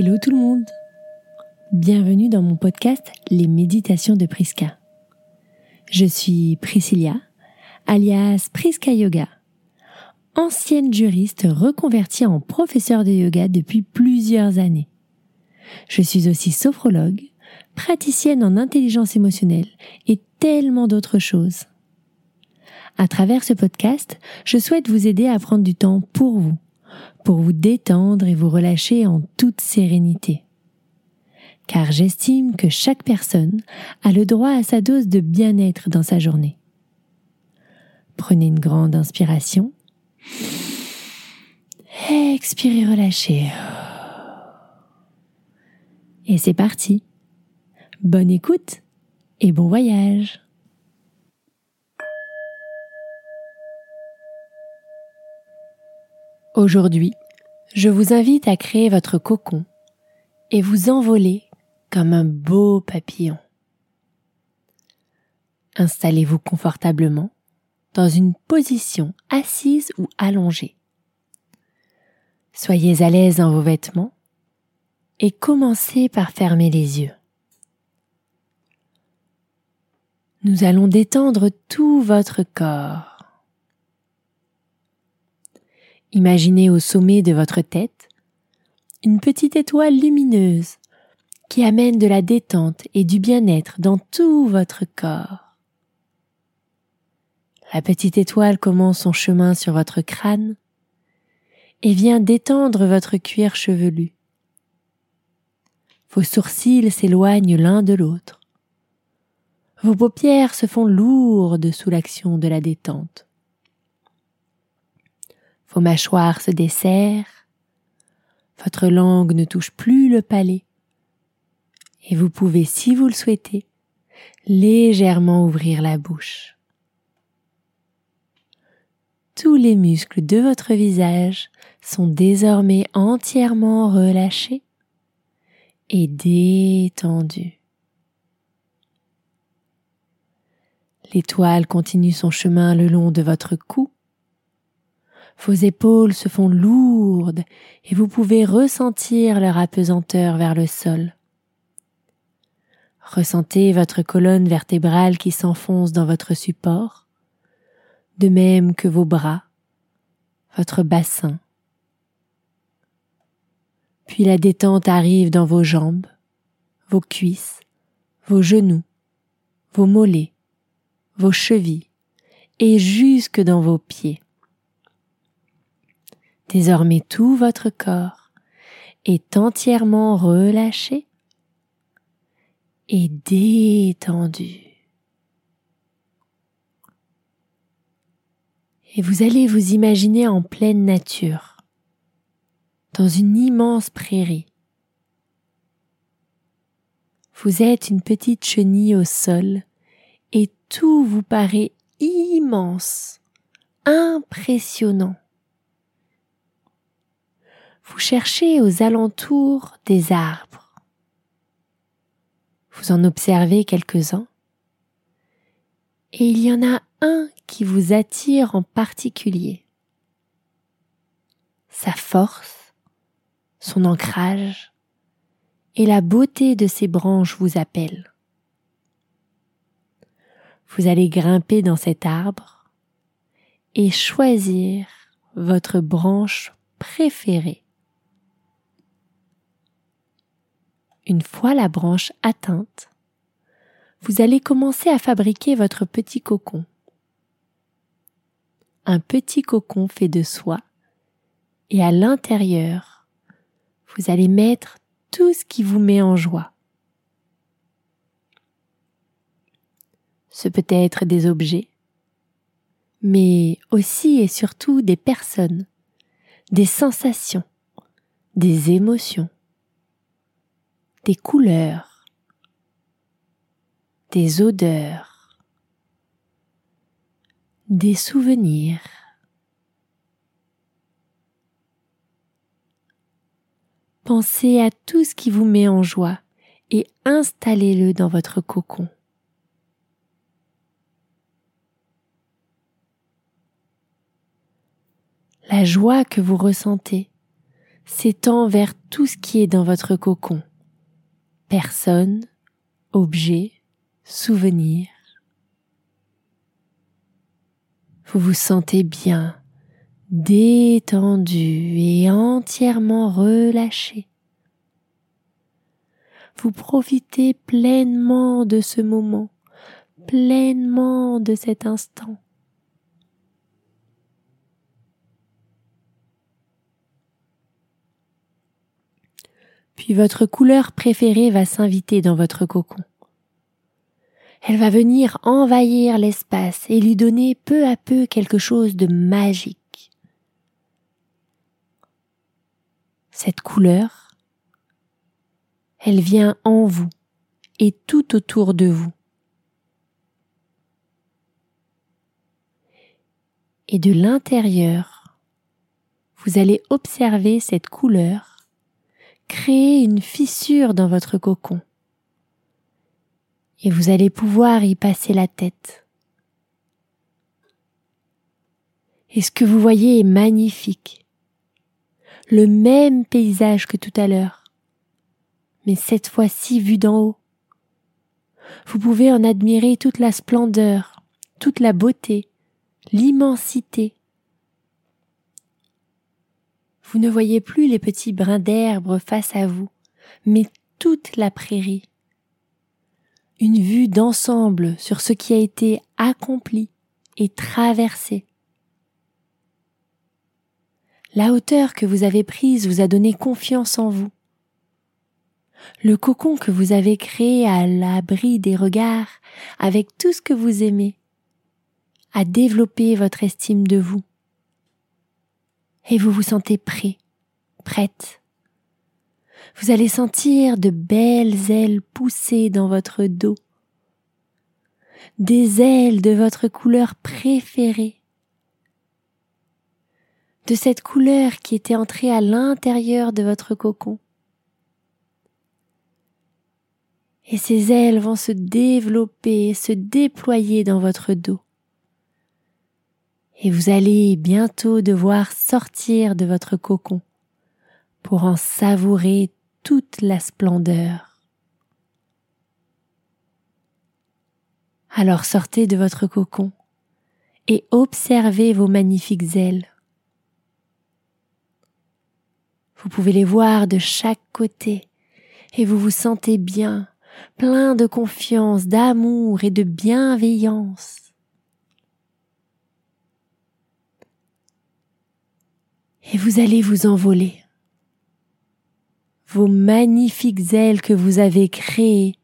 Hello tout le monde Bienvenue dans mon podcast Les méditations de Priska. Je suis Priscilla, alias Priska Yoga, ancienne juriste reconvertie en professeur de yoga depuis plusieurs années. Je suis aussi sophrologue, praticienne en intelligence émotionnelle et tellement d'autres choses. À travers ce podcast, je souhaite vous aider à prendre du temps pour vous, pour vous détendre et vous relâcher en toute sérénité. Car j'estime que chaque personne a le droit à sa dose de bien-être dans sa journée. Prenez une grande inspiration. Expirez, relâchez. Et c'est parti. Bonne écoute et bon voyage. Aujourd'hui, je vous invite à créer votre cocon et vous envoler comme un beau papillon. Installez-vous confortablement dans une position assise ou allongée. Soyez à l'aise dans vos vêtements et commencez par fermer les yeux. Nous allons détendre tout votre corps Imaginez au sommet de votre tête une petite étoile lumineuse qui amène de la détente et du bien-être dans tout votre corps. La petite étoile commence son chemin sur votre crâne et vient détendre votre cuir chevelu. Vos sourcils s'éloignent l'un de l'autre. Vos paupières se font lourdes sous l'action de la détente. Vos mâchoires se desserrent, votre langue ne touche plus le palais, et vous pouvez, si vous le souhaitez, légèrement ouvrir la bouche. Tous les muscles de votre visage sont désormais entièrement relâchés et détendus. L'étoile continue son chemin le long de votre cou vos épaules se font lourdes et vous pouvez ressentir leur apesanteur vers le sol. Ressentez votre colonne vertébrale qui s'enfonce dans votre support, de même que vos bras, votre bassin. Puis la détente arrive dans vos jambes, vos cuisses, vos genoux, vos mollets, vos chevilles et jusque dans vos pieds. Désormais tout votre corps est entièrement relâché et détendu. Et vous allez vous imaginer en pleine nature, dans une immense prairie. Vous êtes une petite chenille au sol et tout vous paraît immense, impressionnant vous cherchez aux alentours des arbres. Vous en observez quelques-uns et il y en a un qui vous attire en particulier. Sa force, son ancrage et la beauté de ses branches vous appellent. Vous allez grimper dans cet arbre et choisir votre branche préférée. Une fois la branche atteinte, vous allez commencer à fabriquer votre petit cocon. Un petit cocon fait de soie et à l'intérieur, vous allez mettre tout ce qui vous met en joie. Ce peut être des objets, mais aussi et surtout des personnes, des sensations, des émotions des couleurs, des odeurs, des souvenirs. Pensez à tout ce qui vous met en joie et installez-le dans votre cocon. La joie que vous ressentez s'étend vers tout ce qui est dans votre cocon. Personne, objet, souvenir. Vous vous sentez bien, détendu et entièrement relâché. Vous profitez pleinement de ce moment, pleinement de cet instant. Puis votre couleur préférée va s'inviter dans votre cocon. Elle va venir envahir l'espace et lui donner peu à peu quelque chose de magique. Cette couleur, elle vient en vous et tout autour de vous. Et de l'intérieur, vous allez observer cette couleur créer une fissure dans votre cocon et vous allez pouvoir y passer la tête. Et ce que vous voyez est magnifique. Le même paysage que tout à l'heure, mais cette fois-ci vu d'en haut. Vous pouvez en admirer toute la splendeur, toute la beauté, l'immensité. Vous ne voyez plus les petits brins d'herbe face à vous, mais toute la prairie une vue d'ensemble sur ce qui a été accompli et traversé. La hauteur que vous avez prise vous a donné confiance en vous. Le cocon que vous avez créé à l'abri des regards avec tout ce que vous aimez a développé votre estime de vous. Et vous vous sentez prêt, prête vous allez sentir de belles ailes pousser dans votre dos, des ailes de votre couleur préférée, de cette couleur qui était entrée à l'intérieur de votre cocon. Et ces ailes vont se développer, se déployer dans votre dos. Et vous allez bientôt devoir sortir de votre cocon pour en savourer toute la splendeur. Alors sortez de votre cocon et observez vos magnifiques ailes. Vous pouvez les voir de chaque côté et vous vous sentez bien, plein de confiance, d'amour et de bienveillance. Et vous allez vous envoler vos magnifiques ailes que vous avez créées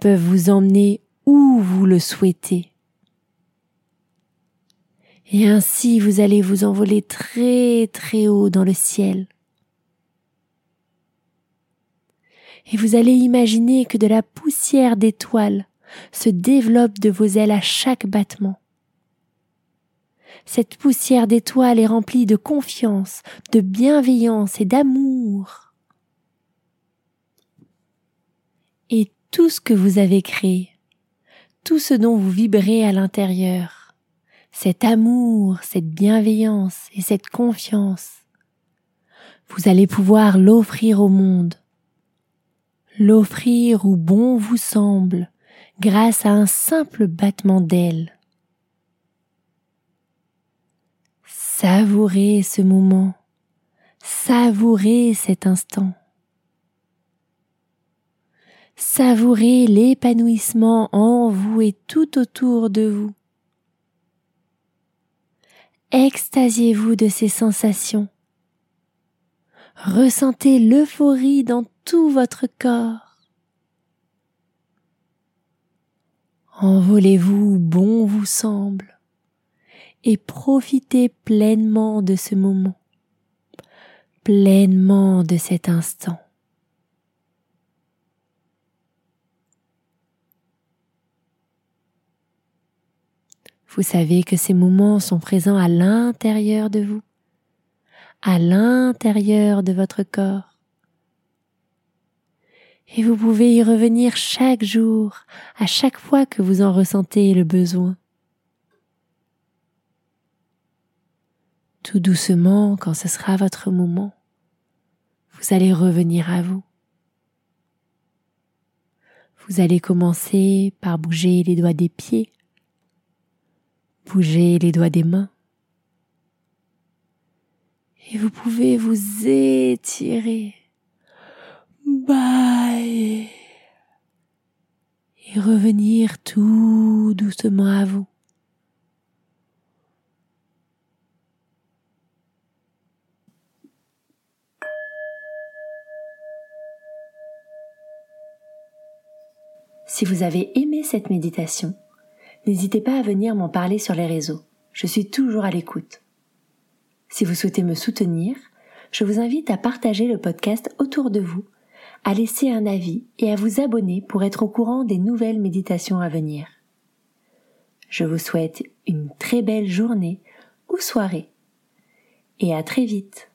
peuvent vous emmener où vous le souhaitez. Et ainsi vous allez vous envoler très très haut dans le ciel. Et vous allez imaginer que de la poussière d'étoiles se développe de vos ailes à chaque battement. Cette poussière d'étoiles est remplie de confiance, de bienveillance et d'amour. et tout ce que vous avez créé, tout ce dont vous vibrez à l'intérieur, cet amour, cette bienveillance et cette confiance, vous allez pouvoir l'offrir au monde, l'offrir où bon vous semble grâce à un simple battement d'ailes. Savourez ce moment, savourez cet instant. Savourez l'épanouissement en vous et tout autour de vous. Extasiez-vous de ces sensations. Ressentez l'euphorie dans tout votre corps. Envolez-vous bon vous semble et profitez pleinement de ce moment, pleinement de cet instant. Vous savez que ces moments sont présents à l'intérieur de vous, à l'intérieur de votre corps. Et vous pouvez y revenir chaque jour, à chaque fois que vous en ressentez le besoin. Tout doucement quand ce sera votre moment. vous allez revenir à vous. Vous allez commencer par bouger les doigts des pieds, bouger les doigts des mains. Et vous pouvez vous étirer, bailler et revenir tout doucement à vous. Si vous avez aimé cette méditation, n'hésitez pas à venir m'en parler sur les réseaux. Je suis toujours à l'écoute. Si vous souhaitez me soutenir, je vous invite à partager le podcast autour de vous, à laisser un avis et à vous abonner pour être au courant des nouvelles méditations à venir. Je vous souhaite une très belle journée ou soirée et à très vite.